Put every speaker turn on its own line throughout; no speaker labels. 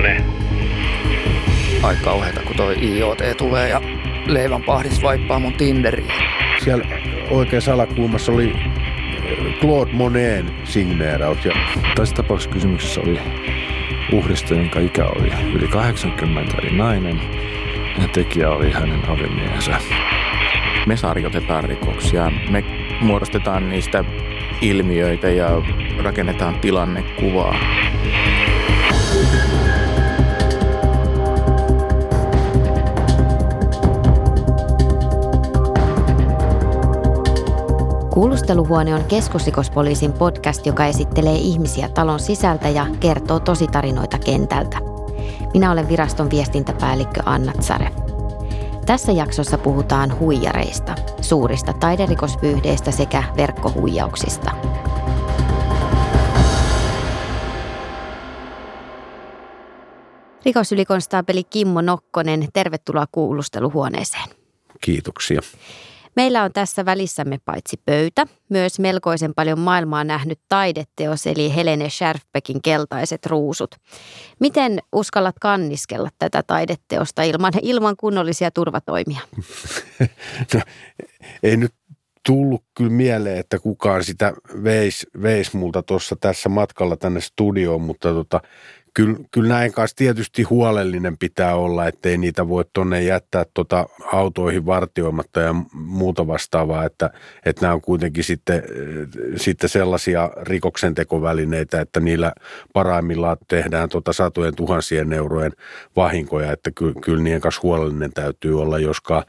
Kuulusteluhuone.
Aika kauheeta, kun toi IoT tulee ja leivän pahdis vaippaa mun Tinderiin.
Siellä oikeassa alakulmassa oli äh, Claude Moneen signeeraus. Ja
Tässä tapauksessa kysymyksessä oli uhrista, jonka ikä oli yli 80, eli nainen, ja tekijä oli hänen avimiehensä.
Me sarjoitetaan rikoksia, me muodostetaan niistä ilmiöitä ja rakennetaan tilannekuvaa.
Kuulusteluhuone on keskusrikospoliisin podcast, joka esittelee ihmisiä talon sisältä ja kertoo tositarinoita kentältä. Minä olen viraston viestintäpäällikkö Anna Tsare. Tässä jaksossa puhutaan huijareista, suurista taiderikosvyyhdeistä sekä verkkohuijauksista. Rikosylikonstaapeli Kimmo Nokkonen, tervetuloa kuulusteluhuoneeseen.
Kiitoksia.
Meillä on tässä välissämme paitsi pöytä, myös melkoisen paljon maailmaa nähnyt taideteos, eli Helene Scherfbeckin keltaiset ruusut. Miten uskallat kanniskella tätä taideteosta ilman, ilman kunnollisia turvatoimia?
No, ei nyt tullut kyllä mieleen, että kukaan sitä veisi veis multa tuossa tässä matkalla tänne studioon, mutta tota, kyllä, kyllä näin kanssa tietysti huolellinen pitää olla, ettei niitä voi tuonne jättää tota autoihin vartioimatta ja muuta vastaavaa, että, että nämä on kuitenkin sitten, sitten sellaisia rikoksentekovälineitä, että niillä paraimmillaan tehdään tota satojen tuhansien eurojen vahinkoja, että kyllä, kyllä niiden kanssa huolellinen täytyy olla, joskaan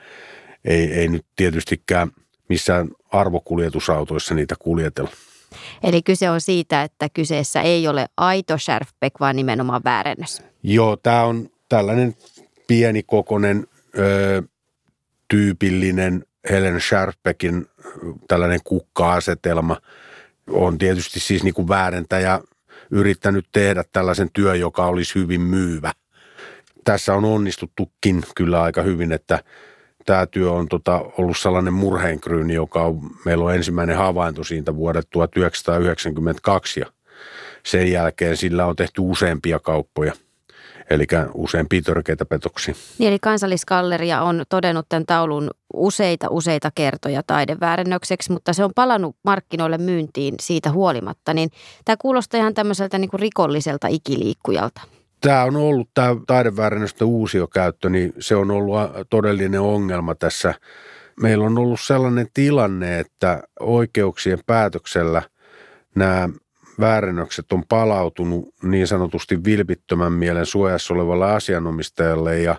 ei, ei nyt tietystikään missään arvokuljetusautoissa niitä kuljetella.
Eli kyse on siitä, että kyseessä ei ole aito Scherfbeck, vaan nimenomaan väärennös.
Joo, tämä on tällainen pienikokoinen, ö, tyypillinen Helen Scherfbeckin tällainen kukka-asetelma. On tietysti siis niin kuin väärentäjä yrittänyt tehdä tällaisen työn, joka olisi hyvin myyvä. Tässä on onnistuttukin kyllä aika hyvin, että tämä työ on tota, ollut sellainen murheenkryyni, joka on, meillä on ensimmäinen havainto siitä vuodet 1992 ja sen jälkeen sillä on tehty useampia kauppoja, eli useampia törkeitä petoksia.
Niin, eli kansalliskalleria on todennut tämän taulun useita useita kertoja taideväärennökseksi, mutta se on palannut markkinoille myyntiin siitä huolimatta, niin tämä kuulostaa ihan tämmöiseltä niin kuin rikolliselta ikiliikkujalta
tämä on ollut tämä taideväärennöstä uusiokäyttö, niin se on ollut todellinen ongelma tässä. Meillä on ollut sellainen tilanne, että oikeuksien päätöksellä nämä väärennökset on palautunut niin sanotusti vilpittömän mielen suojassa olevalle asianomistajalle ja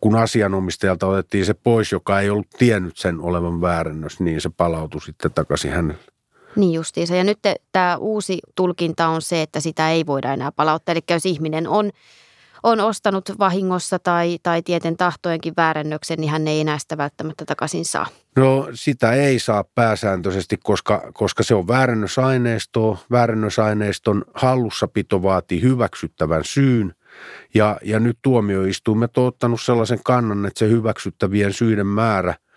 kun asianomistajalta otettiin se pois, joka ei ollut tiennyt sen olevan väärennös, niin se palautui sitten takaisin hänelle.
Niin justiinsa. Ja nyt tämä uusi tulkinta on se, että sitä ei voida enää palauttaa. Eli jos ihminen on, on ostanut vahingossa tai, tai tieten tahtojenkin väärennöksen, niin hän ei enää sitä välttämättä takaisin saa.
No sitä ei saa pääsääntöisesti, koska, koska se on väärennösaineistoa. Väärennösaineiston hallussapito vaatii hyväksyttävän syyn. Ja, ja nyt tuomioistuimet on ottanut sellaisen kannan, että se hyväksyttävien syiden määrä –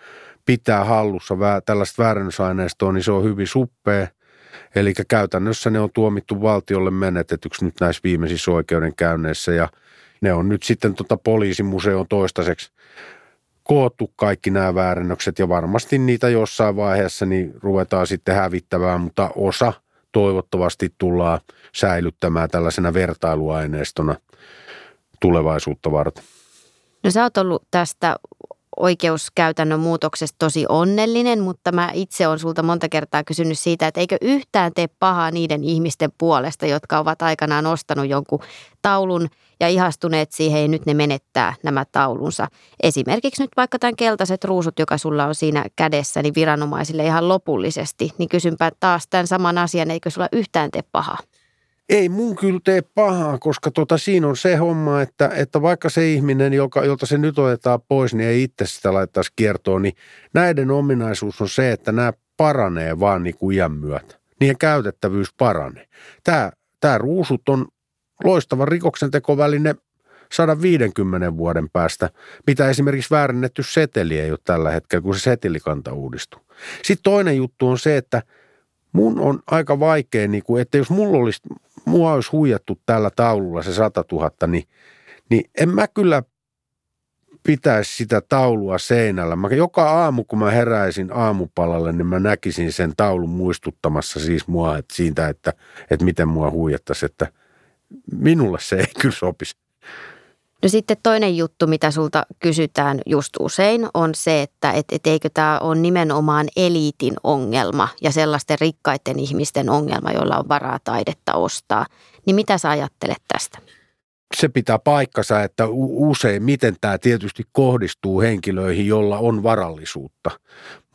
pitää hallussa vä- tällaista väärännysaineistoa, niin se on hyvin suppea. Eli käytännössä ne on tuomittu valtiolle menetetyksi nyt näissä viimeisissä oikeudenkäynneissä ja ne on nyt sitten tota poliisimuseon toistaiseksi koottu kaikki nämä väärennökset ja varmasti niitä jossain vaiheessa niin ruvetaan sitten hävittämään, mutta osa toivottavasti tullaan säilyttämään tällaisena vertailuaineistona tulevaisuutta varten.
No sä oot ollut tästä oikeuskäytännön muutoksesta tosi onnellinen, mutta mä itse olen sulta monta kertaa kysynyt siitä, että eikö yhtään tee pahaa niiden ihmisten puolesta, jotka ovat aikanaan ostanut jonkun taulun ja ihastuneet siihen ja nyt ne menettää nämä taulunsa. Esimerkiksi nyt vaikka tämän keltaiset ruusut, joka sulla on siinä kädessä, niin viranomaisille ihan lopullisesti, niin kysynpä taas tämän saman asian, eikö sulla yhtään tee pahaa?
Ei mun kyllä tee pahaa, koska tota, siinä on se homma, että, että vaikka se ihminen, joka, jolta se nyt otetaan pois, niin ei itse sitä laittaisi kiertoon, niin näiden ominaisuus on se, että nämä paranee vaan niin kuin iän myötä. Niiden käytettävyys paranee. Tämä, tämä ruusut on loistava rikoksentekoväline 150 vuoden päästä, mitä esimerkiksi väärennetty seteli ei ole tällä hetkellä, kun se setelikanta uudistuu. Sitten toinen juttu on se, että mun on aika vaikea, kuin, että jos mulla olisi mua olisi huijattu tällä taululla se 100 000, niin, niin en mä kyllä pitäisi sitä taulua seinällä. Mä joka aamu, kun mä heräisin aamupalalle, niin mä näkisin sen taulun muistuttamassa siis mua että siitä, että, että miten mua huijattaisi, että minulle se ei kyllä sopisi.
No sitten toinen juttu, mitä sulta kysytään just usein, on se, että et, et eikö tämä ole nimenomaan eliitin ongelma ja sellaisten rikkaiden ihmisten ongelma, joilla on varaa taidetta ostaa. Niin mitä sä ajattelet tästä?
se pitää paikkansa, että usein miten tämä tietysti kohdistuu henkilöihin, jolla on varallisuutta.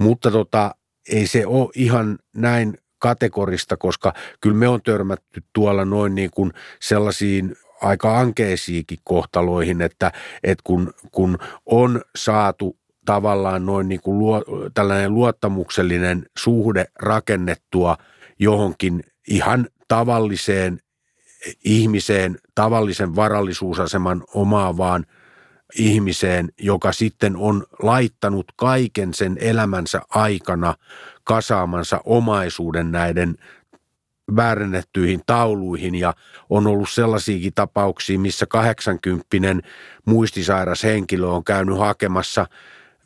Mutta tota, ei se ole ihan näin kategorista, koska kyllä me on törmätty tuolla noin niin kuin sellaisiin aika ankeisiinkin kohtaloihin, että, että kun, kun on saatu tavallaan noin niin kuin luo, tällainen luottamuksellinen suhde rakennettua johonkin ihan tavalliseen ihmiseen, tavallisen varallisuusaseman omaavaan ihmiseen, joka sitten on laittanut kaiken sen elämänsä aikana kasaamansa omaisuuden näiden väärennettyihin tauluihin ja on ollut sellaisiakin tapauksia, missä 80 muistisairas henkilö on käynyt hakemassa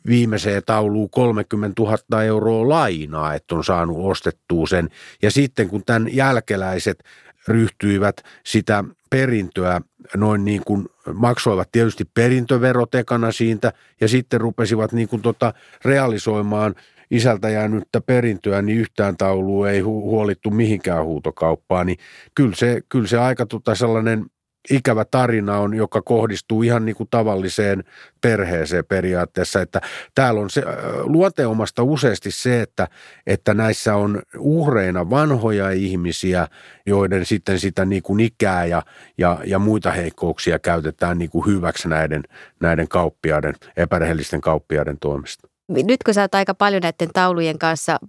viimeiseen tauluun 30 000 euroa lainaa, että on saanut ostettua sen. Ja sitten kun tämän jälkeläiset ryhtyivät sitä perintöä noin niin kuin maksoivat tietysti perintöverotekana siitä ja sitten rupesivat niin kuin tota realisoimaan isältä jäänyttä perintöä, niin yhtään taulua ei huolittu mihinkään huutokauppaan, niin kyllä se, kyllä se aika tota sellainen ikävä tarina on, joka kohdistuu ihan niin kuin tavalliseen perheeseen periaatteessa, että täällä on se luonteomasta useasti se, että, että näissä on uhreina vanhoja ihmisiä, joiden sitten sitä niin kuin ikää ja, ja, ja muita heikkouksia käytetään niin kuin hyväksi näiden, näiden kauppiaiden, epärehellisten kauppiaiden toimesta.
Nyt kun sä oot aika paljon näiden taulujen kanssa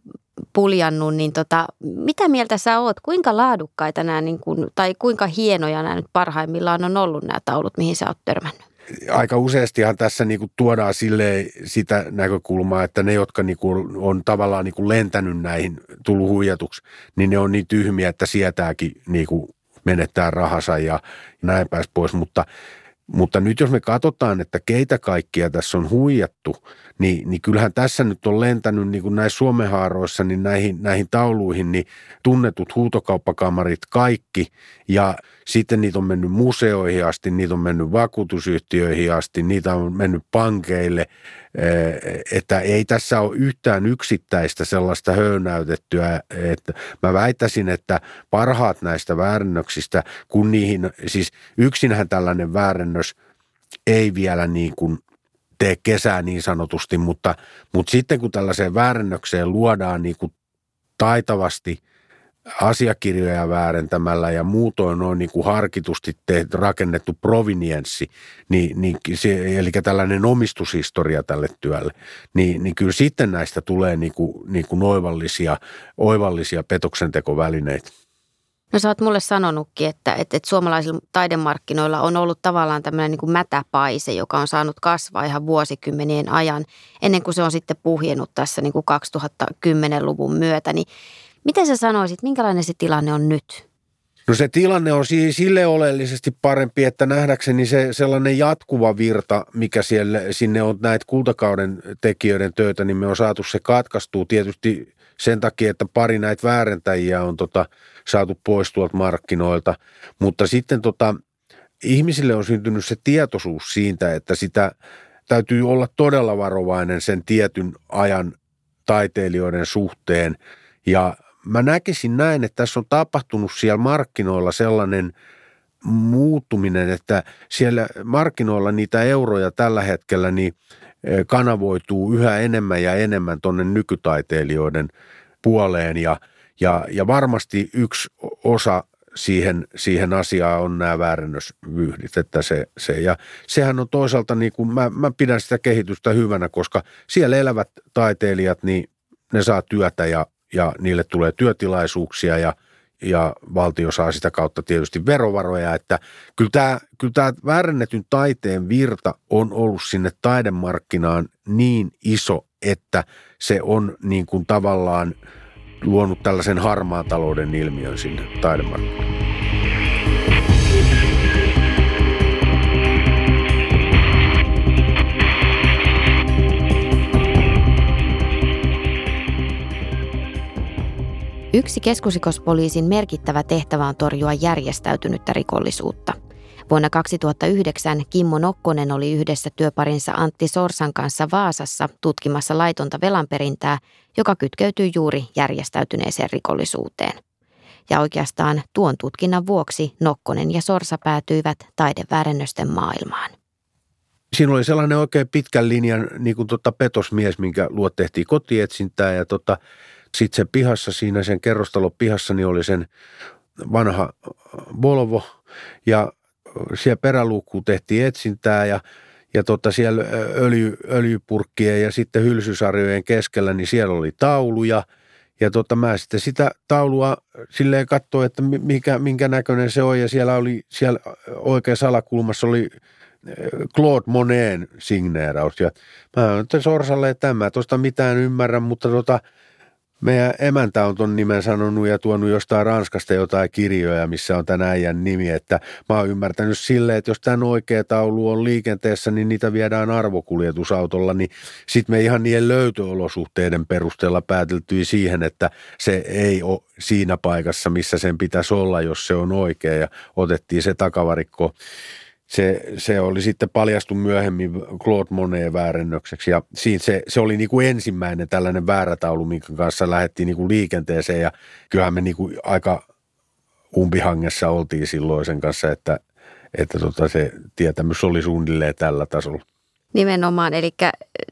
puljannut, niin tota, mitä mieltä sä oot? Kuinka laadukkaita nämä, niin kuin, tai kuinka hienoja nämä nyt parhaimmillaan on ollut nämä taulut, mihin sä oot törmännyt?
Aika useastihan tässä niin kuin tuodaan sille sitä näkökulmaa, että ne, jotka niin kuin on tavallaan niin kuin lentänyt näihin, tullut huijatuksi, niin ne on niin tyhmiä, että sietääkin niin kuin menettää rahansa ja näin pääs pois. Mutta, mutta nyt jos me katsotaan, että keitä kaikkia tässä on huijattu – niin, niin kyllähän tässä nyt on lentänyt niin kuin näissä Suomenhaaroissa niin näihin, näihin tauluihin niin tunnetut huutokauppakamarit kaikki. Ja sitten niitä on mennyt museoihin asti, niitä on mennyt vakuutusyhtiöihin asti, niitä on mennyt pankeille, että ei tässä ole yhtään yksittäistä sellaista höynäytettyä, että mä väittäisin, että parhaat näistä väärännöksistä, kun niihin, siis yksinhän tällainen väärännös ei vielä niin kuin tee kesää niin sanotusti, mutta, mutta sitten kun tällaiseen väärännökseen luodaan niin kuin taitavasti asiakirjoja väärentämällä ja muutoin on niin kuin harkitusti tehty, rakennettu provenienssi, niin, niin se, eli tällainen omistushistoria tälle työlle, niin, niin kyllä sitten näistä tulee niin kuin, niin kuin oivallisia, oivallisia petoksentekovälineitä.
No sä oot mulle sanonutkin, että, että, että suomalaisilla taidemarkkinoilla on ollut tavallaan tämmöinen niin mätäpaise, joka on saanut kasvaa ihan vuosikymmenien ajan, ennen kuin se on sitten puhjennut tässä niin kuin 2010-luvun myötä. Niin miten sä sanoisit, minkälainen se tilanne on nyt?
No se tilanne on sille oleellisesti parempi, että nähdäkseni se sellainen jatkuva virta, mikä siellä, sinne on näitä kultakauden tekijöiden töitä, niin me on saatu se katkaistua tietysti sen takia, että pari näitä väärentäjiä on tota, saatu pois tuolta markkinoilta. Mutta sitten tota, ihmisille on syntynyt se tietoisuus siitä, että sitä täytyy olla todella varovainen sen tietyn ajan taiteilijoiden suhteen. Ja mä näkisin näin, että tässä on tapahtunut siellä markkinoilla sellainen muuttuminen, että siellä markkinoilla niitä euroja tällä hetkellä niin eh, kanavoituu yhä enemmän ja enemmän tuonne nykytaiteilijoiden puoleen. Ja, ja, ja varmasti yksi osa siihen, siihen asiaan on nämä väärennösvyhdit, että se, se, ja sehän on toisaalta niin kuin, mä, mä pidän sitä kehitystä hyvänä, koska siellä elävät taiteilijat, niin ne saa työtä ja, ja niille tulee työtilaisuuksia ja, ja valtio saa sitä kautta tietysti verovaroja, että kyllä tämä, kyllä tämä väärennetyn taiteen virta on ollut sinne taidemarkkinaan niin iso, että se on niin kuin tavallaan luonut tällaisen harmaan talouden ilmiön sinne taidemarkkinoille.
Yksi keskusrikospoliisin merkittävä tehtävä on torjua järjestäytynyttä rikollisuutta. Vuonna 2009 Kimmo Nokkonen oli yhdessä työparinsa Antti Sorsan kanssa Vaasassa tutkimassa laitonta velanperintää, joka kytkeytyy juuri järjestäytyneeseen rikollisuuteen. Ja oikeastaan tuon tutkinnan vuoksi Nokkonen ja Sorsa päätyivät taideväärennösten maailmaan.
Siinä oli sellainen oikein pitkän linjan niin kuin tota petosmies, minkä luo tehtiin kotietsintää ja tota, sitten se pihassa siinä, sen kerrostalon pihassa, niin oli sen vanha Volvo ja siellä peräluukkuun tehtiin etsintää ja, ja tota siellä öljy, öljypurkkien ja sitten hylsysarjojen keskellä, niin siellä oli tauluja. Ja tota, mä sitten sitä taulua silleen katsoin, että mikä, minkä näköinen se on. Ja siellä oli, siellä oikeassa alakulmassa oli Claude Moneen signeeraus. Ja mä olen Sorsalle, että en mä tuosta mitään ymmärrä, mutta tota, meidän emäntä on ton nimen sanonut ja tuonut jostain Ranskasta jotain kirjoja, missä on tämän äijän nimi, että mä oon ymmärtänyt silleen, että jos tämän oikea taulu on liikenteessä, niin niitä viedään arvokuljetusautolla, niin sitten me ihan niiden löytöolosuhteiden perusteella pääteltyi siihen, että se ei ole siinä paikassa, missä sen pitäisi olla, jos se on oikea ja otettiin se takavarikko se, se oli sitten paljastu myöhemmin Claude Monet väärennökseksi ja siinä se, se oli niin kuin ensimmäinen tällainen väärätaulu, minkä kanssa lähdettiin niin kuin liikenteeseen ja kyllähän me niin kuin aika umpihangessa oltiin silloin sen kanssa, että, että tota se tietämys oli suunnilleen tällä tasolla.
Nimenomaan, eli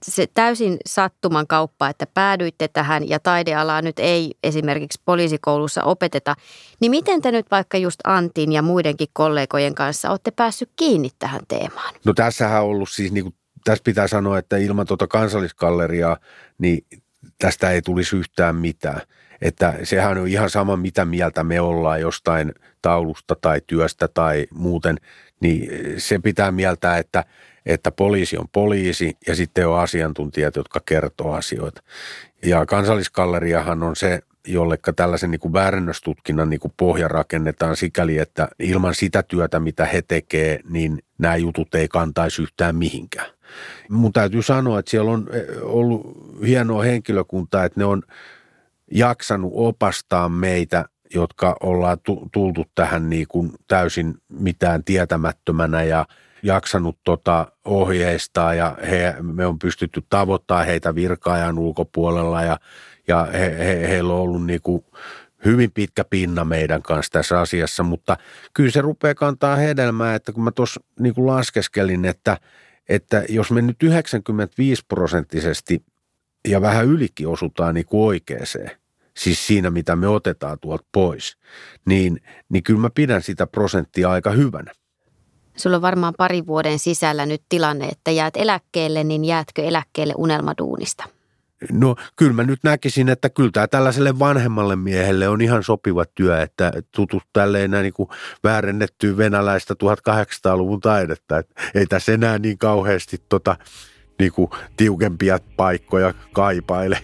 se täysin sattuman kauppa, että päädyitte tähän ja taidealaa nyt ei esimerkiksi poliisikoulussa opeteta, niin miten te nyt vaikka just Antin ja muidenkin kollegojen kanssa olette päässyt kiinni tähän teemaan?
No tässähän on ollut siis, niin kuin, tässä pitää sanoa, että ilman tuota kansalliskalleriaa, niin tästä ei tulisi yhtään mitään. Että sehän on ihan sama, mitä mieltä me ollaan jostain taulusta tai työstä tai muuten, niin se pitää mieltää, että – että poliisi on poliisi ja sitten on asiantuntijat, jotka kertoo asioita. Ja kansalliskalleriahan on se, jollekka tällaisen niin kuin väärännöstutkinnan niin kuin pohja rakennetaan sikäli, että ilman sitä työtä, mitä he tekee, niin nämä jutut ei kantaisi yhtään mihinkään. Mun täytyy sanoa, että siellä on eh, ollut hienoa henkilökuntaa, että ne on jaksanut opastaa meitä jotka ollaan tultu tähän niin kuin täysin mitään tietämättömänä ja jaksanut tota ohjeistaa ja he, me on pystytty tavoittamaan heitä virkaajan ulkopuolella ja, ja he, he, heillä on ollut niin kuin hyvin pitkä pinna meidän kanssa tässä asiassa, mutta kyllä se rupeaa kantaa hedelmää, että kun mä tuossa niin kuin laskeskelin, että, että jos me nyt 95 prosenttisesti ja vähän ylikin osutaan niin kuin oikeeseen, siis siinä mitä me otetaan tuolta pois, niin, niin kyllä mä pidän sitä prosenttia aika hyvänä.
Sulla on varmaan pari vuoden sisällä nyt tilanne, että jäät eläkkeelle, niin jäätkö eläkkeelle unelmaduunista?
No kyllä mä nyt näkisin, että kyllä tämä tällaiselle vanhemmalle miehelle on ihan sopiva työ, että tutut tälleen niin kuin väärennettyä venäläistä 1800-luvun taidetta. Että ei tässä enää niin kauheasti tota, niin kuin tiukempia paikkoja kaipaile.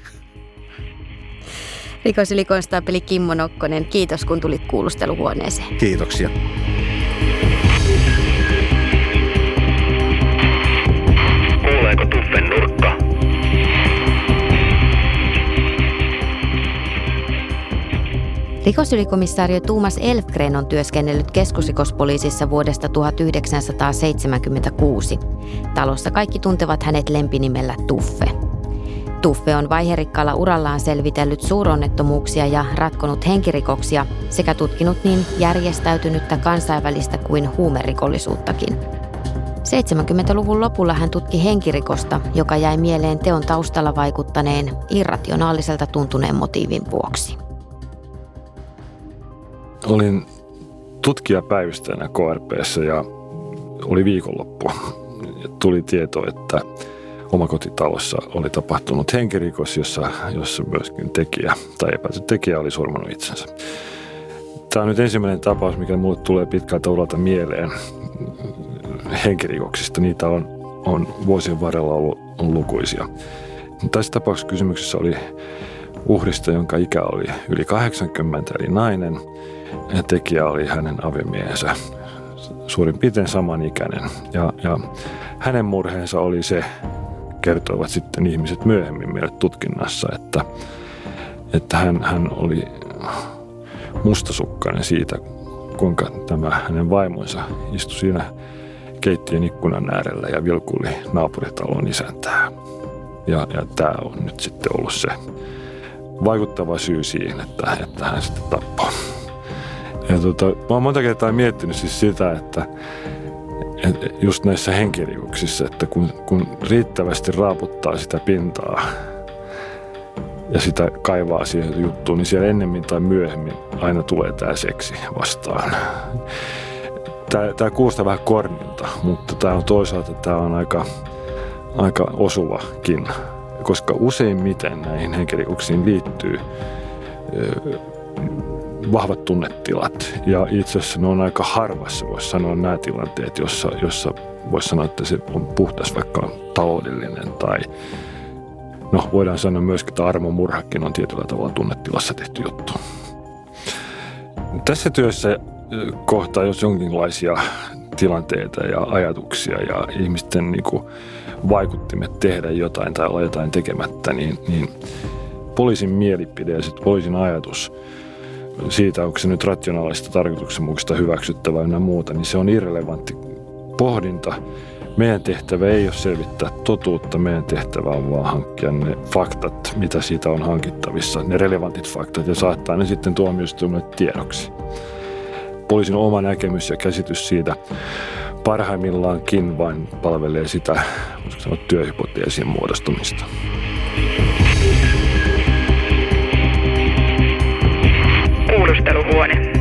Rikosylikonstaapeli Kimmo Nokkonen, kiitos kun tulit kuulusteluhuoneeseen.
Kiitoksia.
Rikosylikomissario Tuumas Elfgren on työskennellyt keskusrikospoliisissa vuodesta 1976. Talossa kaikki tuntevat hänet lempinimellä Tuffe. Tuffe on vaiherikkaalla urallaan selvitellyt suuronnettomuuksia ja ratkonut henkirikoksia sekä tutkinut niin järjestäytynyttä kansainvälistä kuin huumerikollisuuttakin. 70-luvun lopulla hän tutki henkirikosta, joka jäi mieleen teon taustalla vaikuttaneen irrationaaliselta tuntuneen motiivin vuoksi.
Olin tutkijapäivystäjänä KRPssä ja oli viikonloppu. Tuli tieto, että omakotitalossa oli tapahtunut henkirikos, jossa, jossa myöskin tekijä tai epäilty tekijä oli surmannut itsensä. Tämä on nyt ensimmäinen tapaus, mikä mulle tulee pitkältä uralta mieleen henkirikoksista. Niitä on, on vuosien varrella ollut on lukuisia. Tässä tapauksessa kysymyksessä oli uhrista, jonka ikä oli yli 80, eli nainen – tekijä oli hänen aviomiehensä. suurin piirtein samanikäinen. Ja, ja hänen murheensa oli se, kertoivat sitten ihmiset myöhemmin meille tutkinnassa, että, että hän, hän oli mustasukkainen siitä, kuinka tämä hänen vaimonsa istui siinä keittiön ikkunan äärellä ja vilkuli naapuritalon isäntää. Ja, ja tämä on nyt sitten ollut se vaikuttava syy siihen, että, että hän sitten tappoi. Ja tota, mä oon monta kertaa miettinyt siis sitä, että, just näissä henkirikoksissa, että kun, kun riittävästi raaputtaa sitä pintaa ja sitä kaivaa siihen juttuun, niin siellä ennemmin tai myöhemmin aina tulee tämä seksi vastaan. Tämä, tämä kuulostaa vähän kornilta, mutta tämä on toisaalta tämä on aika, aika osuvakin, koska useimmiten näihin henkirikoksiin liittyy vahvat tunnetilat. Ja itse asiassa ne on aika harvassa, voisi sanoa, nämä tilanteet, jossa, jossa voisi sanoa, että se on puhtas vaikka taloudellinen tai no voidaan sanoa myöskin, että armomurhakin on tietyllä tavalla tunnetilassa tehty juttu. Tässä työssä kohtaa jos jonkinlaisia tilanteita ja ajatuksia ja ihmisten niin kuin vaikuttimet tehdä jotain tai olla jotain tekemättä, niin, niin poliisin mielipide ja sitten poliisin ajatus siitä, onko se nyt rationaalista, tarkoituksenmukaista, hyväksyttävää ja muuta, niin se on irrelevantti pohdinta. Meidän tehtävä ei ole selvittää totuutta, meidän tehtävä on vaan hankkia ne faktat, mitä siitä on hankittavissa, ne relevantit faktat ja saattaa ne sitten tuomioistuimelle tiedoksi. Poliisin oma näkemys ja käsitys siitä parhaimmillaankin vain palvelee sitä sanoa, työhypoteesien muodostumista.
Kuulusteluhuone.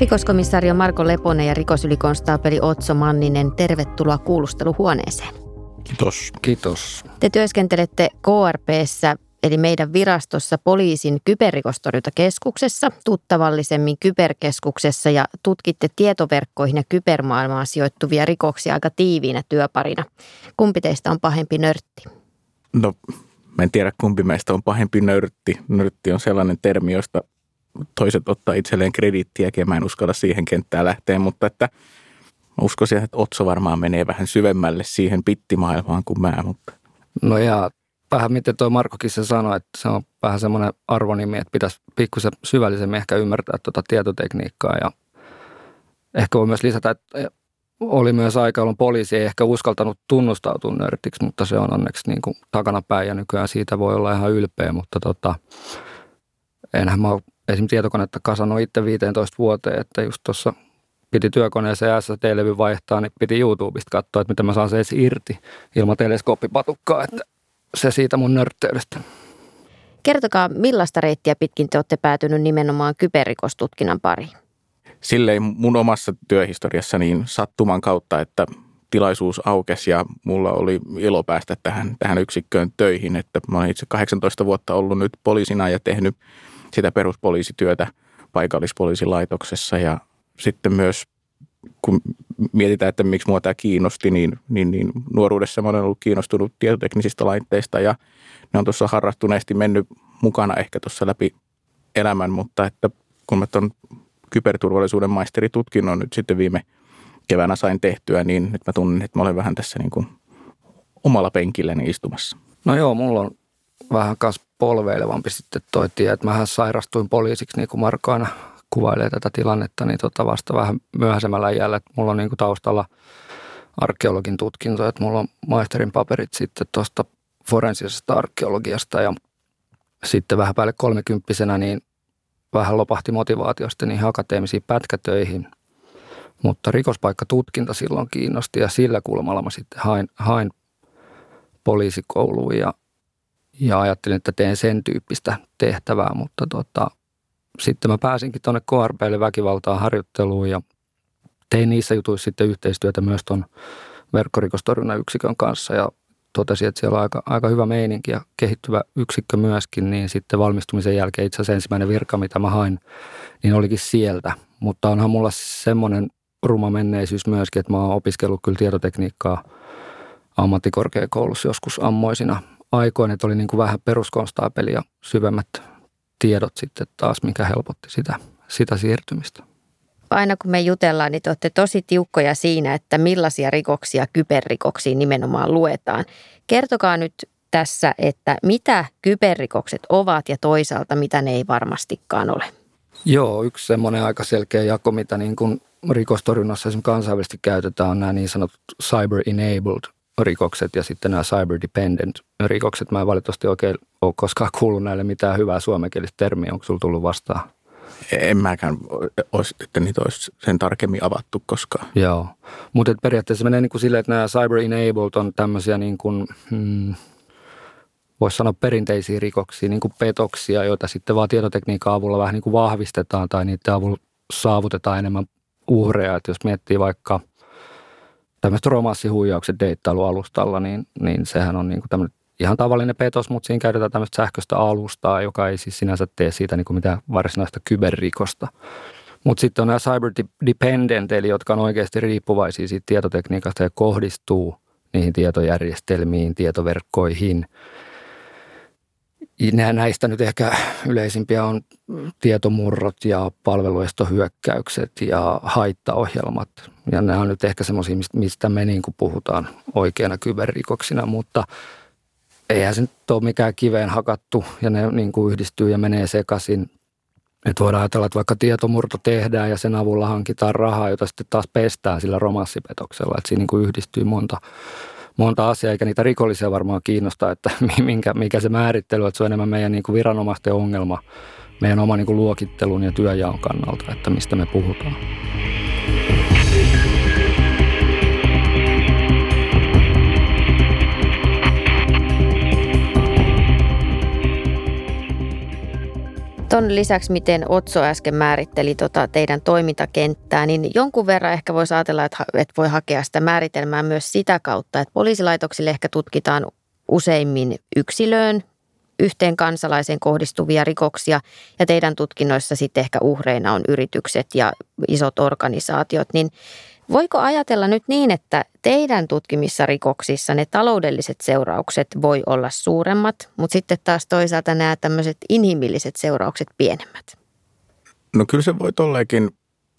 Rikoskomissario Marko Leponen ja rikosylikonstaapeli Otso Manninen, tervetuloa kuulusteluhuoneeseen.
Kiitos. Kiitos.
Te työskentelette KRPssä eli meidän virastossa poliisin kyberrikostorjuntakeskuksessa, tuttavallisemmin kyberkeskuksessa ja tutkitte tietoverkkoihin ja kybermaailmaan sijoittuvia rikoksia aika tiiviinä työparina. Kumpi teistä on pahempi nörtti?
No, mä en tiedä kumpi meistä on pahempi nörtti. Nörtti on sellainen termi, josta toiset ottaa itselleen krediittiä, ja mä en uskalla siihen kenttään lähteä, mutta että mä uskoisin, että Otso varmaan menee vähän syvemmälle siihen pittimaailmaan kuin mä, mutta
No ja vähän miten tuo Markokin se sanoi, että se on vähän semmoinen arvonimi, että pitäisi pikkusen syvällisemmin ehkä ymmärtää tuota tietotekniikkaa ja ehkä voi myös lisätä, että oli myös aika, jolloin poliisi ei ehkä uskaltanut tunnustautua nörtiksi, mutta se on onneksi niin kuin takanapäin ja nykyään siitä voi olla ihan ylpeä, mutta tota, enhän mä esimerkiksi tietokonetta kasannut itse 15 vuoteen, että just tuossa piti työkoneeseen SSD-levy vaihtaa, niin piti YouTubesta katsoa, että miten mä saan se edes irti ilman teleskooppipatukkaa, että se siitä mun nörtteydestä.
Kertokaa, millaista reittiä pitkin te olette päätynyt nimenomaan kyberrikostutkinnan pariin?
Silleen mun omassa työhistoriassa niin sattuman kautta, että tilaisuus aukesi ja mulla oli ilo päästä tähän, tähän yksikköön töihin. Että mä olen itse 18 vuotta ollut nyt poliisina ja tehnyt sitä peruspoliisityötä paikallispoliisilaitoksessa ja sitten myös kun mietitään, että miksi mua tämä kiinnosti, niin, niin, niin nuoruudessa mä olen ollut kiinnostunut tietoteknisistä laitteista ja ne on tuossa harrastuneesti mennyt mukana ehkä tuossa läpi elämän, mutta että kun mä tuon kyberturvallisuuden maisteritutkinnon nyt sitten viime keväänä sain tehtyä, niin nyt mä tunnen, että mä olen vähän tässä niin kuin omalla penkilläni istumassa.
No joo, mulla on vähän kas polveilevampi sitten toi tie, että mähän sairastuin poliisiksi niin kuin Marko aina kuvailee tätä tilannetta, niin tota vasta vähän myöhäisemmällä iällä, että mulla on niin kuin taustalla arkeologin tutkinto, että mulla on maisterin paperit sitten tuosta forensisesta arkeologiasta ja sitten vähän päälle kolmekymppisenä niin vähän lopahti motivaatiosta niihin akateemisiin pätkätöihin. Mutta rikospaikkatutkinta silloin kiinnosti ja sillä kulmalla mä sitten hain, hain poliisikouluun ja, ja ajattelin, että teen sen tyyppistä tehtävää, mutta tota, sitten mä pääsinkin tuonne KRPlle väkivaltaa harjoitteluun ja tein niissä jutuissa sitten yhteistyötä myös tuon verkkorikostorjunnan yksikön kanssa ja totesin, että siellä on aika, aika hyvä meininki ja kehittyvä yksikkö myöskin, niin sitten valmistumisen jälkeen itse asiassa ensimmäinen virka, mitä mä hain, niin olikin sieltä. Mutta onhan mulla semmoinen ruma menneisyys myöskin, että mä oon opiskellut kyllä tietotekniikkaa ammattikorkeakoulussa joskus ammoisina aikoina, että oli niin kuin vähän peruskonstaapelia syvemmät tiedot sitten taas, mikä helpotti sitä, sitä siirtymistä.
Aina kun me jutellaan, niin te olette tosi tiukkoja siinä, että millaisia rikoksia kyberrikoksiin nimenomaan luetaan. Kertokaa nyt tässä, että mitä kyberrikokset ovat ja toisaalta mitä ne ei varmastikaan ole.
Joo, yksi semmoinen aika selkeä jako, mitä niin kuin rikostorjunnassa esimerkiksi kansainvälisesti käytetään, on nämä niin sanotut cyber-enabled rikokset ja sitten nämä cyber-dependent rikokset. Mä en valitettavasti oikein ole koskaan kuullut näille mitään hyvää suomenkielistä termiä. Onko sulla tullut vastaan?
En mäkään olisi, että niitä olisi sen tarkemmin avattu koskaan.
Joo, mutta periaatteessa menee niin kuin silleen, että nämä cyber-enabled on tämmöisiä niin kuin, hmm, voisi sanoa perinteisiä rikoksia, niin kuin petoksia, joita sitten vaan tietotekniikan avulla vähän niin kuin vahvistetaan tai niiden avulla saavutetaan enemmän uhreja. Että jos miettii vaikka tämmöistä romanssihuijaukset deittailualustalla, niin, niin sehän on niin kuin ihan tavallinen petos, mutta siinä käytetään tämmöistä sähköistä alustaa, joka ei siis sinänsä tee siitä niin kuin mitään varsinaista kyberrikosta. Mutta sitten on nämä cyber dependent, eli jotka on oikeasti riippuvaisia siitä tietotekniikasta ja kohdistuu niihin tietojärjestelmiin, tietoverkkoihin – Näistä nyt ehkä yleisimpiä on tietomurrot ja palveluestohyökkäykset ja haittaohjelmat. Ja nämä on nyt ehkä semmoisia, mistä me niin kuin puhutaan oikeana kyberrikoksina, mutta eihän se nyt ole mikään kiveen hakattu ja ne niin kuin yhdistyy ja menee sekaisin. Että voidaan ajatella, että vaikka tietomurto tehdään ja sen avulla hankitaan rahaa, jota sitten taas pestään sillä romanssipetoksella. Että siinä niin kuin yhdistyy monta monta asiaa, eikä niitä rikollisia varmaan kiinnosta, että minkä, mikä se määrittely, että se on enemmän meidän niin kuin viranomaisten ongelma, meidän oma niin kuin luokittelun ja työjaon kannalta, että mistä me puhutaan.
Tuon lisäksi, miten Otso äsken määritteli tota teidän toimintakenttää, niin jonkun verran ehkä voisi ajatella, että, että voi hakea sitä määritelmää myös sitä kautta, että poliisilaitoksille ehkä tutkitaan useimmin yksilöön, yhteen kansalaiseen kohdistuvia rikoksia ja teidän tutkinnoissa sitten ehkä uhreina on yritykset ja isot organisaatiot, niin Voiko ajatella nyt niin, että teidän tutkimissa rikoksissa ne taloudelliset seuraukset voi olla suuremmat, mutta sitten taas toisaalta nämä tämmöiset inhimilliset seuraukset pienemmät?
No kyllä se voi tolleekin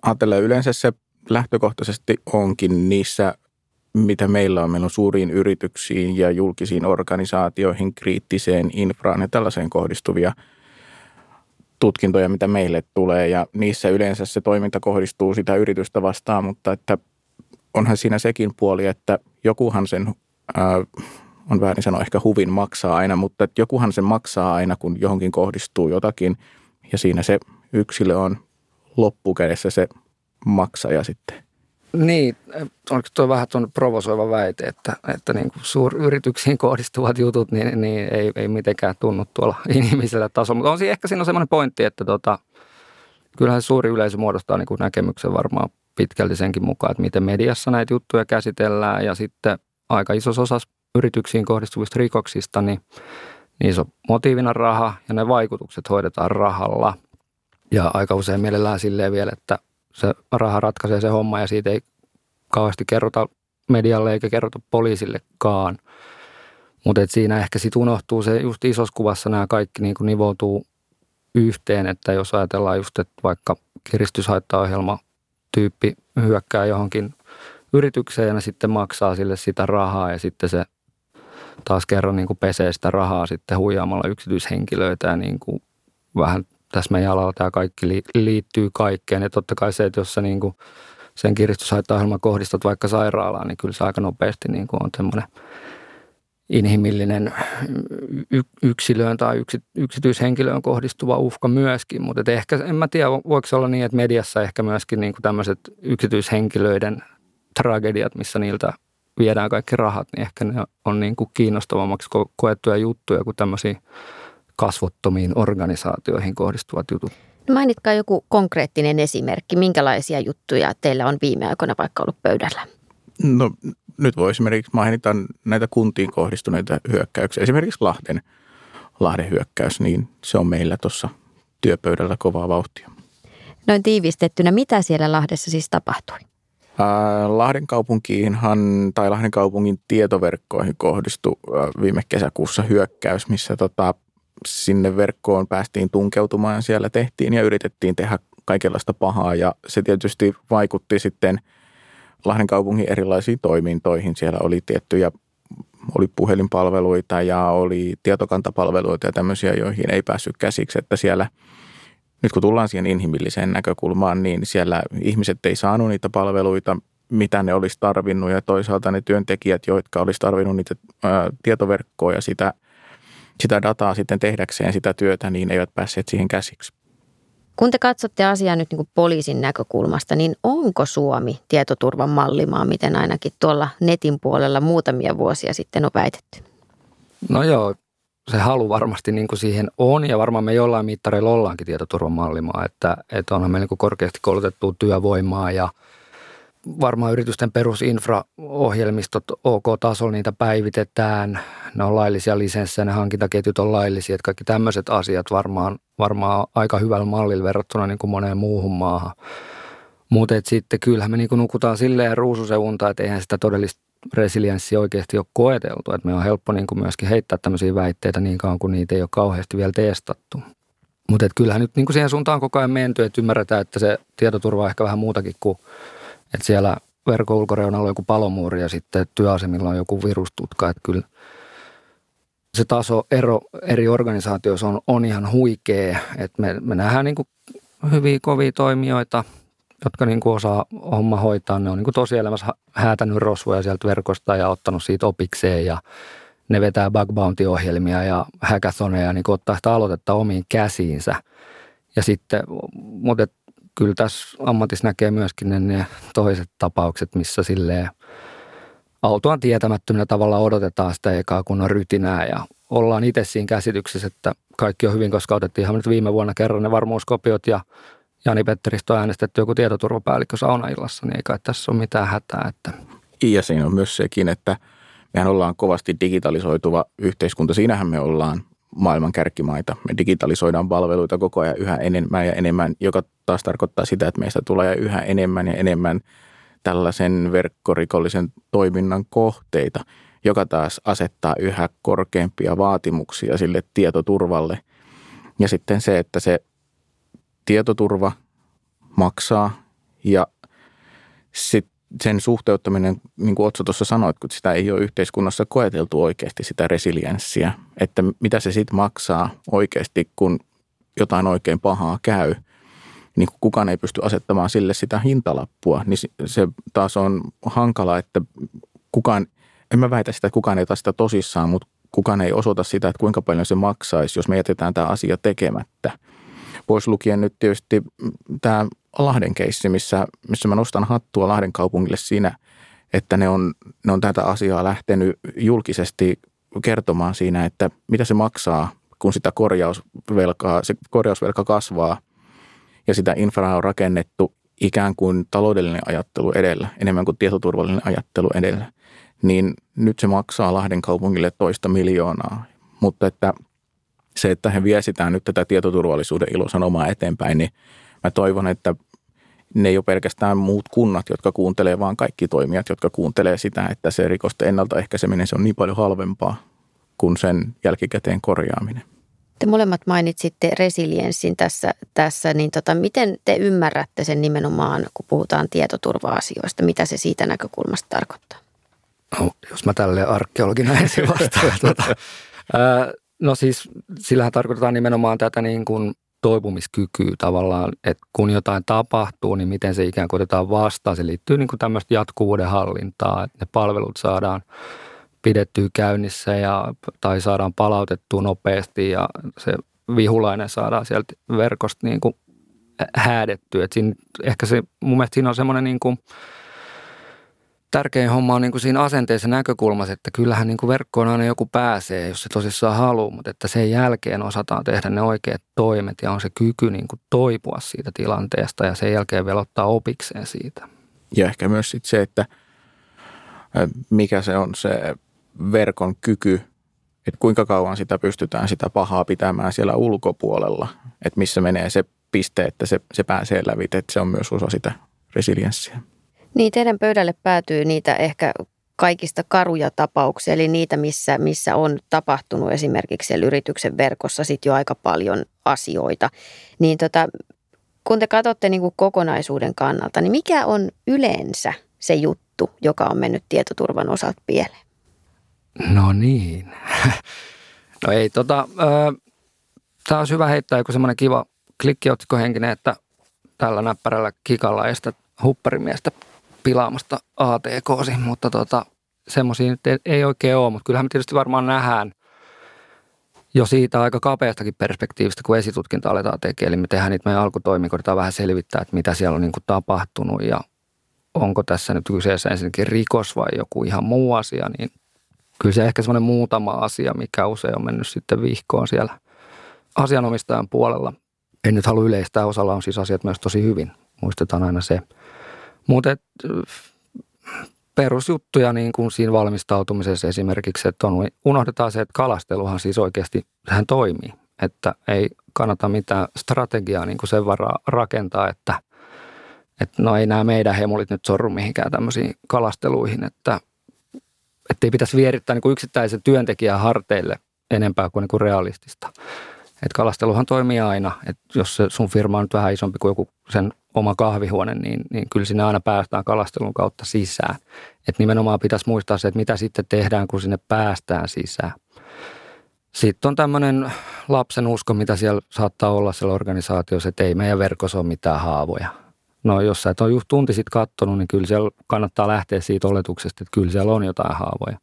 ajatella. Yleensä se lähtökohtaisesti onkin niissä, mitä meillä on. Meillä on suuriin yrityksiin ja julkisiin organisaatioihin, kriittiseen infraan ja tällaiseen kohdistuvia – tutkintoja, mitä meille tulee ja niissä yleensä se toiminta kohdistuu sitä yritystä vastaan, mutta että onhan siinä sekin puoli, että jokuhan sen, ää, on väärin sanoa, ehkä huvin maksaa aina, mutta että jokuhan sen maksaa aina, kun johonkin kohdistuu jotakin ja siinä se yksilö on loppukädessä se maksaja sitten.
Niin, onko tuo vähän tuon provosoiva väite, että, että niin kuin suuryrityksiin kohdistuvat jutut niin, niin ei, ei mitenkään tunnu tuolla inhimillisellä tasolla. Mutta on siinä ehkä siinä on semmoinen pointti, että tota, kyllähän suuri yleisö muodostaa niin kuin näkemyksen varmaan pitkälti senkin mukaan, että miten mediassa näitä juttuja käsitellään ja sitten aika iso osa yrityksiin kohdistuvista rikoksista, niin niissä on motiivina raha ja ne vaikutukset hoidetaan rahalla. Ja aika usein mielellään silleen vielä, että se raha ratkaisee se homma ja siitä ei kauheasti kerrota medialle eikä kerrota poliisillekaan. Mutta siinä ehkä sitten unohtuu se just isossa kuvassa nämä kaikki niin kuin nivoutuu yhteen, että jos ajatellaan just, että vaikka kiristyshaittaohjelma tyyppi hyökkää johonkin yritykseen ja ne sitten maksaa sille sitä rahaa ja sitten se taas kerran niin kuin pesee sitä rahaa sitten huijaamalla yksityishenkilöitä ja niin kuin vähän tässä meidän alalla tämä kaikki liittyy kaikkeen. Ja totta kai se, että jos sä niin kuin sen kiristyshaittaohjelman kohdistat vaikka sairaalaan, niin kyllä se aika nopeasti niin kuin on semmoinen inhimillinen yksilöön tai yksityishenkilöön kohdistuva uhka myöskin. Mutta ehkä, en mä tiedä, voiko se olla niin, että mediassa ehkä myöskin niin tämmöiset yksityishenkilöiden tragediat, missä niiltä viedään kaikki rahat, niin ehkä ne on niin kuin kiinnostavammaksi koettuja juttuja kuin tämmöisiä kasvottomiin organisaatioihin kohdistuvat jutut.
No mainitkaa joku konkreettinen esimerkki. Minkälaisia juttuja teillä on viime aikoina vaikka ollut pöydällä?
No nyt voi esimerkiksi mainita näitä kuntiin kohdistuneita hyökkäyksiä. Esimerkiksi Lahden, Lahden hyökkäys, niin se on meillä tuossa työpöydällä kovaa vauhtia.
Noin tiivistettynä, mitä siellä Lahdessa siis tapahtui?
Lahden kaupunkiinhan tai Lahden kaupungin tietoverkkoihin kohdistui viime kesäkuussa hyökkäys, missä tota, sinne verkkoon päästiin tunkeutumaan. Siellä tehtiin ja yritettiin tehdä kaikenlaista pahaa ja se tietysti vaikutti sitten Lahden kaupungin erilaisiin toimintoihin. Siellä oli tiettyjä oli puhelinpalveluita ja oli tietokantapalveluita ja tämmöisiä, joihin ei päässyt käsiksi, että siellä nyt kun tullaan siihen inhimilliseen näkökulmaan, niin siellä ihmiset ei saanut niitä palveluita, mitä ne olisi tarvinnut ja toisaalta ne työntekijät, jotka olisi tarvinnut niitä ää, tietoverkkoja ja sitä, sitä dataa sitten tehdäkseen sitä työtä, niin eivät päässeet siihen käsiksi.
Kun te katsotte asiaa nyt niin kuin poliisin näkökulmasta, niin onko Suomi tietoturvan mallimaa, miten ainakin tuolla netin puolella muutamia vuosia sitten on väitetty?
No joo, se halu varmasti niin kuin siihen on ja varmaan me jollain mittareilla ollaankin tietoturvan mallimaa, että, että onhan meillä niin korkeasti koulutettua työvoimaa ja varmaan yritysten perusinfraohjelmistot OK-tasolla niitä päivitetään, ne on laillisia lisenssejä, ne hankintaketjut on laillisia, että kaikki tämmöiset asiat varmaan, varmaan aika hyvällä mallilla verrattuna niin kuin moneen muuhun maahan. Mutta sitten kyllähän me niin kuin nukutaan silleen ruususeunta, että eihän sitä todellista resilienssi oikeasti ole koeteltu. Että me on helppo niin kuin myöskin heittää tämmöisiä väitteitä niin kauan kuin niitä ei ole kauheasti vielä testattu. Mutta kyllähän nyt niin kuin siihen suuntaan koko ajan menty, että ymmärretään, että se tietoturva on ehkä vähän muutakin kuin, että siellä verkon ulkoreunalla on joku palomuuri ja sitten työasemilla on joku virustutka. Että kyllä se taso ero eri organisaatioissa on, on ihan huikea. Että me, me nähdään niin kuin hyviä kovia toimijoita – jotka niin kuin osaa homma hoitaa. Ne on niin kuin tosielämässä häätänyt rosvoja sieltä verkosta ja ottanut siitä opikseen ja ne vetää bug bounty-ohjelmia ja hackathoneja, niin ottaa sitä aloitetta omiin käsiinsä. Ja sitten, mutta kyllä tässä ammatissa näkee myöskin ne, ne toiset tapaukset, missä silleen autoan tietämättömänä tavalla odotetaan sitä ekaa kunnon rytinää ja ollaan itse siinä käsityksessä, että kaikki on hyvin, koska otettiin ihan nyt viime vuonna kerran ne varmuuskopiot ja Jani Petteristä on äänestetty joku tietoturvapäällikkö saunaillassa, niin ei kai tässä ole mitään hätää. Että.
Ja siinä on myös sekin, että mehän ollaan kovasti digitalisoituva yhteiskunta. Siinähän me ollaan maailman kärkimaita. Me digitalisoidaan palveluita koko ajan yhä enemmän ja enemmän, joka taas tarkoittaa sitä, että meistä tulee yhä enemmän ja enemmän tällaisen verkkorikollisen toiminnan kohteita, joka taas asettaa yhä korkeampia vaatimuksia sille tietoturvalle. Ja sitten se, että se tietoturva maksaa ja sit sen suhteuttaminen, niin kuin Otso tuossa sanoit, kun sitä ei ole yhteiskunnassa koeteltu oikeasti sitä resilienssiä, että mitä se sitten maksaa oikeasti, kun jotain oikein pahaa käy, niin kukaan ei pysty asettamaan sille sitä hintalappua, niin se taas on hankala, että kukaan, en mä väitä sitä, että kukaan ei taas sitä tosissaan, mutta kukaan ei osoita sitä, että kuinka paljon se maksaisi, jos me jätetään tämä asia tekemättä – Pois lukien nyt tietysti tämä Lahden keissi, missä, missä mä nostan hattua Lahden kaupungille siinä, että ne on, ne on tätä asiaa lähtenyt julkisesti kertomaan siinä, että mitä se maksaa, kun sitä korjausvelkaa, se korjausvelka kasvaa ja sitä infraa on rakennettu ikään kuin taloudellinen ajattelu edellä, enemmän kuin tietoturvallinen ajattelu edellä, niin nyt se maksaa Lahden kaupungille toista miljoonaa. Mutta että se, että he viesitään nyt tätä tietoturvallisuuden ilosanomaa eteenpäin, niin mä toivon, että ne ei ole pelkästään muut kunnat, jotka kuuntelee, vaan kaikki toimijat, jotka kuuntelee sitä, että se rikosten ennaltaehkäiseminen se on niin paljon halvempaa kuin sen jälkikäteen korjaaminen.
Te molemmat mainitsitte resilienssin tässä, tässä niin tota, miten te ymmärrätte sen nimenomaan, kun puhutaan tietoturva-asioista? Mitä se siitä näkökulmasta tarkoittaa?
No, jos mä tälle arkeologina ensin vastaan. tuota, ää, No siis sillähän tarkoitetaan nimenomaan tätä niin kuin toipumiskykyä tavallaan, että kun jotain tapahtuu, niin miten se ikään kuin otetaan vastaan. Se liittyy niin kuin tämmöistä jatkuvuuden hallintaa, että ne palvelut saadaan pidettyä käynnissä ja, tai saadaan palautettua nopeasti ja se vihulainen saadaan sieltä verkosta niin kuin häädettyä. Et siinä, ehkä se, mun mielestä siinä on semmoinen niin kuin – tärkein homma on niin kuin siinä asenteessa näkökulmassa, että kyllähän niin kuin verkkoon aina joku pääsee, jos se tosissaan haluaa, mutta että sen jälkeen osataan tehdä ne oikeat toimet ja on se kyky niin kuin toipua siitä tilanteesta ja sen jälkeen vielä ottaa opikseen siitä.
Ja ehkä myös sit se, että mikä se on se verkon kyky, että kuinka kauan sitä pystytään sitä pahaa pitämään siellä ulkopuolella, että missä menee se piste, että se, se pääsee läpi, että se on myös osa sitä resilienssiä.
Niin, teidän pöydälle päätyy niitä ehkä kaikista karuja tapauksia, eli niitä, missä, missä on tapahtunut esimerkiksi siellä yrityksen verkossa sit jo aika paljon asioita. Niin tota, kun te katsotte niin kuin kokonaisuuden kannalta, niin mikä on yleensä se juttu, joka on mennyt tietoturvan osalta pieleen?
No niin. No ei tota, tämä olisi hyvä heittää joku semmoinen kiva klikkiotsikkohenkinen, että tällä näppärällä kikalla hupparimiestä pilaamasta ATKsi, mutta tota, semmoisia nyt ei oikein ole, mutta kyllähän me tietysti varmaan nähdään jo siitä aika kapeastakin perspektiivistä, kun esitutkinta aletaan tekemään. Eli me tehdään niitä meidän alkutoimikoita vähän selvittää, että mitä siellä on niin kuin tapahtunut ja onko tässä nyt kyseessä ensinnäkin rikos vai joku ihan muu asia, niin kyllä se ehkä semmoinen muutama asia, mikä usein on mennyt sitten vihkoon siellä asianomistajan puolella. En nyt halua yleistää, osalla on siis asiat myös tosi hyvin. Muistetaan aina se. Mutta perusjuttuja niin kuin siinä valmistautumisessa esimerkiksi, että on, unohdetaan se, että kalasteluhan siis oikeasti sehän toimii. Että ei kannata mitään strategiaa niin kuin sen varaa rakentaa, että, että no ei nämä meidän hemulit nyt sorru mihinkään tämmöisiin kalasteluihin, että ei pitäisi vierittää niin kuin yksittäisen työntekijän harteille enempää kuin, niin kuin realistista. Et kalasteluhan toimii aina, että jos se sun firma on nyt vähän isompi kuin joku sen oma kahvihuone, niin, niin kyllä sinne aina päästään kalastelun kautta sisään. Et nimenomaan pitäisi muistaa se, että mitä sitten tehdään, kun sinne päästään sisään. Sitten on tämmöinen lapsen usko, mitä siellä saattaa olla siellä organisaatiossa, että ei meidän verkossa ole mitään haavoja. No jos sä et ole just tunti sitten kattonut, niin kyllä siellä kannattaa lähteä siitä oletuksesta, että kyllä siellä on jotain haavoja.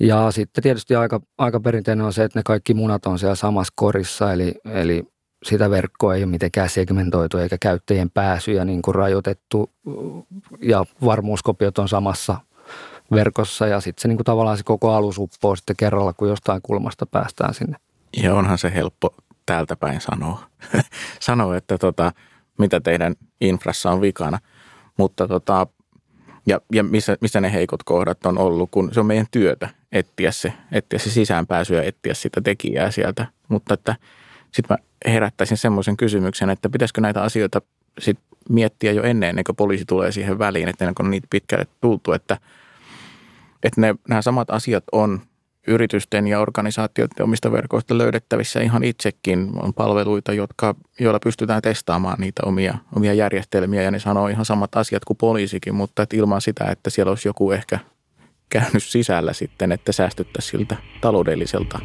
Ja sitten tietysti aika, aika perinteinen on se, että ne kaikki munat on siellä samassa korissa, eli, eli sitä verkkoa ei ole mitenkään segmentoitu eikä käyttäjien pääsyjä niin kuin rajoitettu. Ja varmuuskopiot on samassa verkossa ja sitten se niin kuin tavallaan se koko alus uppoo sitten kerralla, kun jostain kulmasta päästään sinne.
Ja onhan se helppo täältä päin sanoa, sanoa että tota, mitä teidän infrassa on vikana, mutta tota, ja, ja missä, missä ne heikot kohdat on ollut, kun se on meidän työtä etsiä se, etsiä se sisäänpääsy ja etsiä sitä tekijää sieltä. Mutta että sitten mä herättäisin semmoisen kysymyksen, että pitäisikö näitä asioita sit miettiä jo ennen, ennen kuin poliisi tulee siihen väliin, että ennen kuin niitä pitkälle tultu, että, että ne, nämä samat asiat on yritysten ja organisaatioiden omista verkoista löydettävissä ihan itsekin. On palveluita, jotka, joilla pystytään testaamaan niitä omia, omia järjestelmiä ja ne sanoo ihan samat asiat kuin poliisikin, mutta että ilman sitä, että siellä olisi joku ehkä käynyt sisällä sitten, että säästyttäisiin siltä taloudelliselta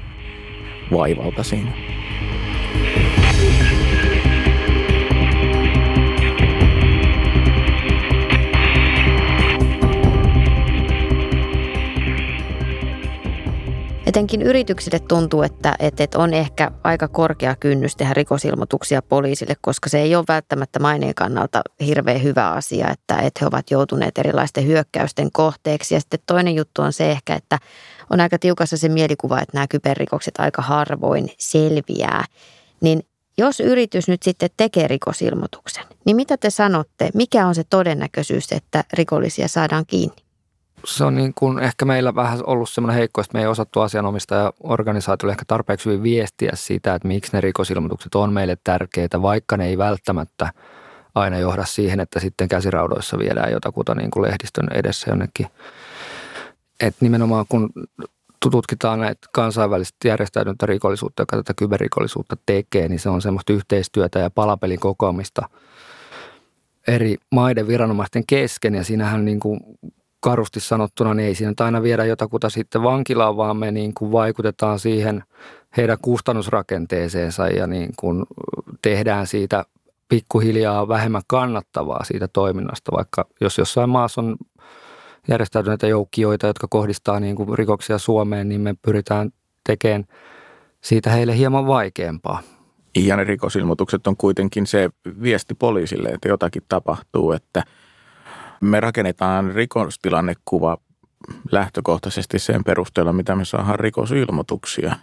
vaivalta siinä.
Etenkin yrityksille tuntuu, että, että on ehkä aika korkea kynnys tehdä rikosilmoituksia poliisille, koska se ei ole välttämättä maineen kannalta hirveän hyvä asia, että, että he ovat joutuneet erilaisten hyökkäysten kohteeksi. Ja sitten toinen juttu on se ehkä, että on aika tiukassa se mielikuva, että nämä kyberrikokset aika harvoin selviää. Niin jos yritys nyt sitten tekee rikosilmoituksen, niin mitä te sanotte, mikä on se todennäköisyys, että rikollisia saadaan kiinni?
Se on niin kuin ehkä meillä vähän ollut semmoinen heikko, että me ei osattu asianomistaja organisaatiolle ehkä tarpeeksi hyvin viestiä siitä, että miksi ne rikosilmoitukset on meille tärkeitä, vaikka ne ei välttämättä aina johda siihen, että sitten käsiraudoissa viedään jotakuta niin kuin lehdistön edessä jonnekin. että nimenomaan kun tutkitaan näitä kansainvälistä järjestäytynyttä rikollisuutta, joka tätä kyberrikollisuutta tekee, niin se on semmoista yhteistyötä ja palapelin kokoamista eri maiden viranomaisten kesken ja siinähän niin kuin karusti sanottuna, niin ei siinä aina viedä jotakuta sitten vankilaan, vaan me niin kuin vaikutetaan siihen heidän kustannusrakenteeseensa ja niin kuin tehdään siitä pikkuhiljaa vähemmän kannattavaa siitä toiminnasta, vaikka jos jossain maassa on järjestäytyneitä joukkioita, jotka kohdistaa niin kuin rikoksia Suomeen, niin me pyritään tekemään siitä heille hieman vaikeampaa.
Ja ne rikosilmoitukset on kuitenkin se viesti poliisille, että jotakin tapahtuu, että – me rakennetaan rikostilannekuva lähtökohtaisesti sen perusteella, mitä me saadaan rikosilmoituksia.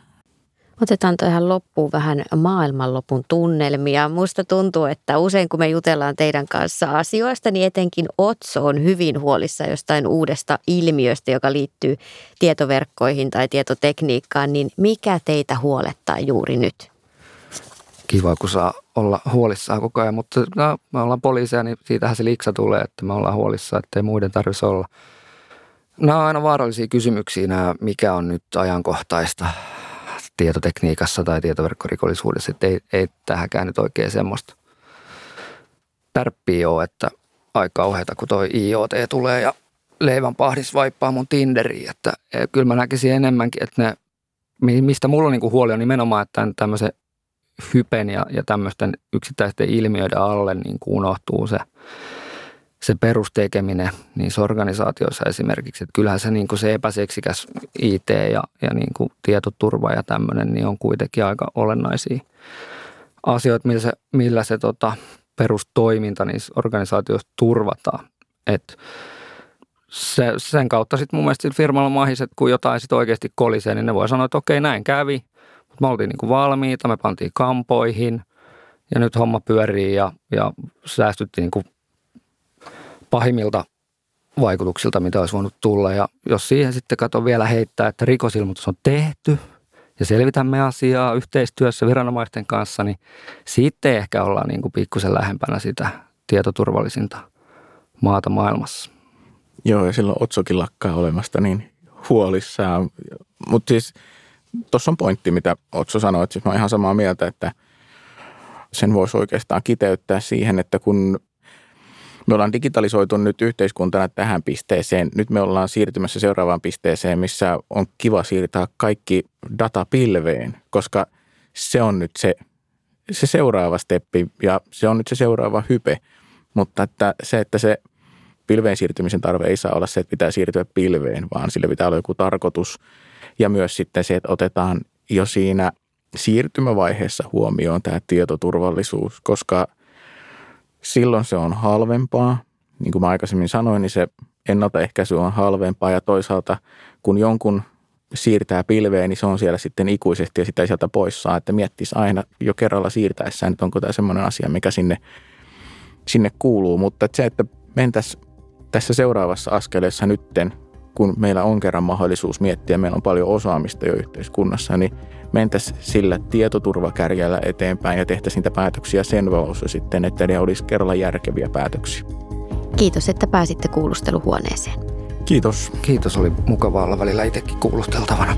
Otetaan tähän loppuun vähän maailmanlopun tunnelmia. Musta tuntuu, että usein kun me jutellaan teidän kanssa asioista, niin etenkin Otso on hyvin huolissa jostain uudesta ilmiöstä, joka liittyy tietoverkkoihin tai tietotekniikkaan. Niin mikä teitä huolettaa juuri nyt?
Kiva, kun saa olla huolissaan koko ajan, mutta no, me ollaan poliiseja, niin siitähän se liksa tulee, että me ollaan huolissaan, että ei muiden tarvitsisi olla. Nämä on aina vaarallisia kysymyksiä, nämä, mikä on nyt ajankohtaista tietotekniikassa tai tietoverkkorikollisuudessa. Että ei, ei tähänkään nyt oikein semmoista tärppiä ole, että aika kauheata, kun toi IoT tulee ja leivän pahdis vaippaa mun Tinderiin. Että e, kyllä mä näkisin enemmänkin, että ne, mistä mulla on niin huoli on nimenomaan, että tämmöisen hypen ja, ja tämmöisten yksittäisten ilmiöiden alle niin kuin unohtuu se, se perustekeminen niissä organisaatioissa esimerkiksi. Että kyllähän se, niin kuin se epäseksikäs IT ja, ja niin kuin tietoturva ja tämmöinen niin on kuitenkin aika olennaisia asioita, millä se, millä se tota, perustoiminta niissä organisaatioissa turvataan. Et se, sen kautta sitten mun mielestä firmalla mahiset, kun jotain sitten oikeasti kolisee, niin ne voi sanoa, että okei näin kävi, me oltiin niin kuin valmiita, me pantiin kampoihin ja nyt homma pyörii ja, ja säästyttiin niin kuin pahimmilta vaikutuksilta, mitä olisi voinut tulla. Ja jos siihen sitten kato vielä heittää, että rikosilmoitus on tehty ja selvitämme asiaa yhteistyössä viranomaisten kanssa, niin sitten ehkä ollaan niin kuin pikkusen lähempänä sitä tietoturvallisinta maata maailmassa.
Joo, ja silloin Otsokin lakkaa olemasta niin huolissaan. Mutta siis tuossa on pointti, mitä Otso sanoi, että siis mä oon ihan samaa mieltä, että sen voisi oikeastaan kiteyttää siihen, että kun me ollaan digitalisoitu nyt yhteiskuntana tähän pisteeseen. Nyt me ollaan siirtymässä seuraavaan pisteeseen, missä on kiva siirtää kaikki data pilveen, koska se on nyt se, se seuraava steppi ja se on nyt se seuraava hype. Mutta että se, että se pilveen siirtymisen tarve ei saa olla se, että pitää siirtyä pilveen, vaan sille pitää olla joku tarkoitus. Ja myös sitten se, että otetaan jo siinä siirtymävaiheessa huomioon tämä tietoturvallisuus, koska – silloin se on halvempaa. Niin kuin mä aikaisemmin sanoin, niin se ennaltaehkäisy on halvempaa ja toisaalta kun jonkun siirtää pilveen, niin se on siellä sitten ikuisesti ja sitä ei sieltä pois saa. Että miettisi aina jo kerralla siirtäessään, että onko tämä semmoinen asia, mikä sinne, sinne kuuluu. Mutta että se, että mentäisiin tässä seuraavassa askeleessa nytten, kun meillä on kerran mahdollisuus miettiä, meillä on paljon osaamista jo yhteiskunnassa, niin mentäisiin sillä tietoturvakärjellä eteenpäin ja tehtäisiin niitä päätöksiä sen valossa sitten, että ne olisi kerralla järkeviä päätöksiä.
Kiitos, että pääsitte kuulusteluhuoneeseen.
Kiitos.
Kiitos, oli mukava olla välillä itsekin kuulusteltavana.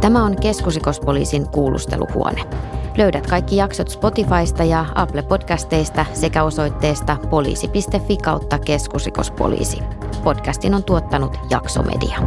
Tämä on keskusrikospoliisin kuulusteluhuone. Löydät kaikki jaksot Spotifysta ja Apple Podcasteista sekä osoitteesta poliisi.fi kautta keskusrikospoliisi. Podcastin on tuottanut Jaksomedia.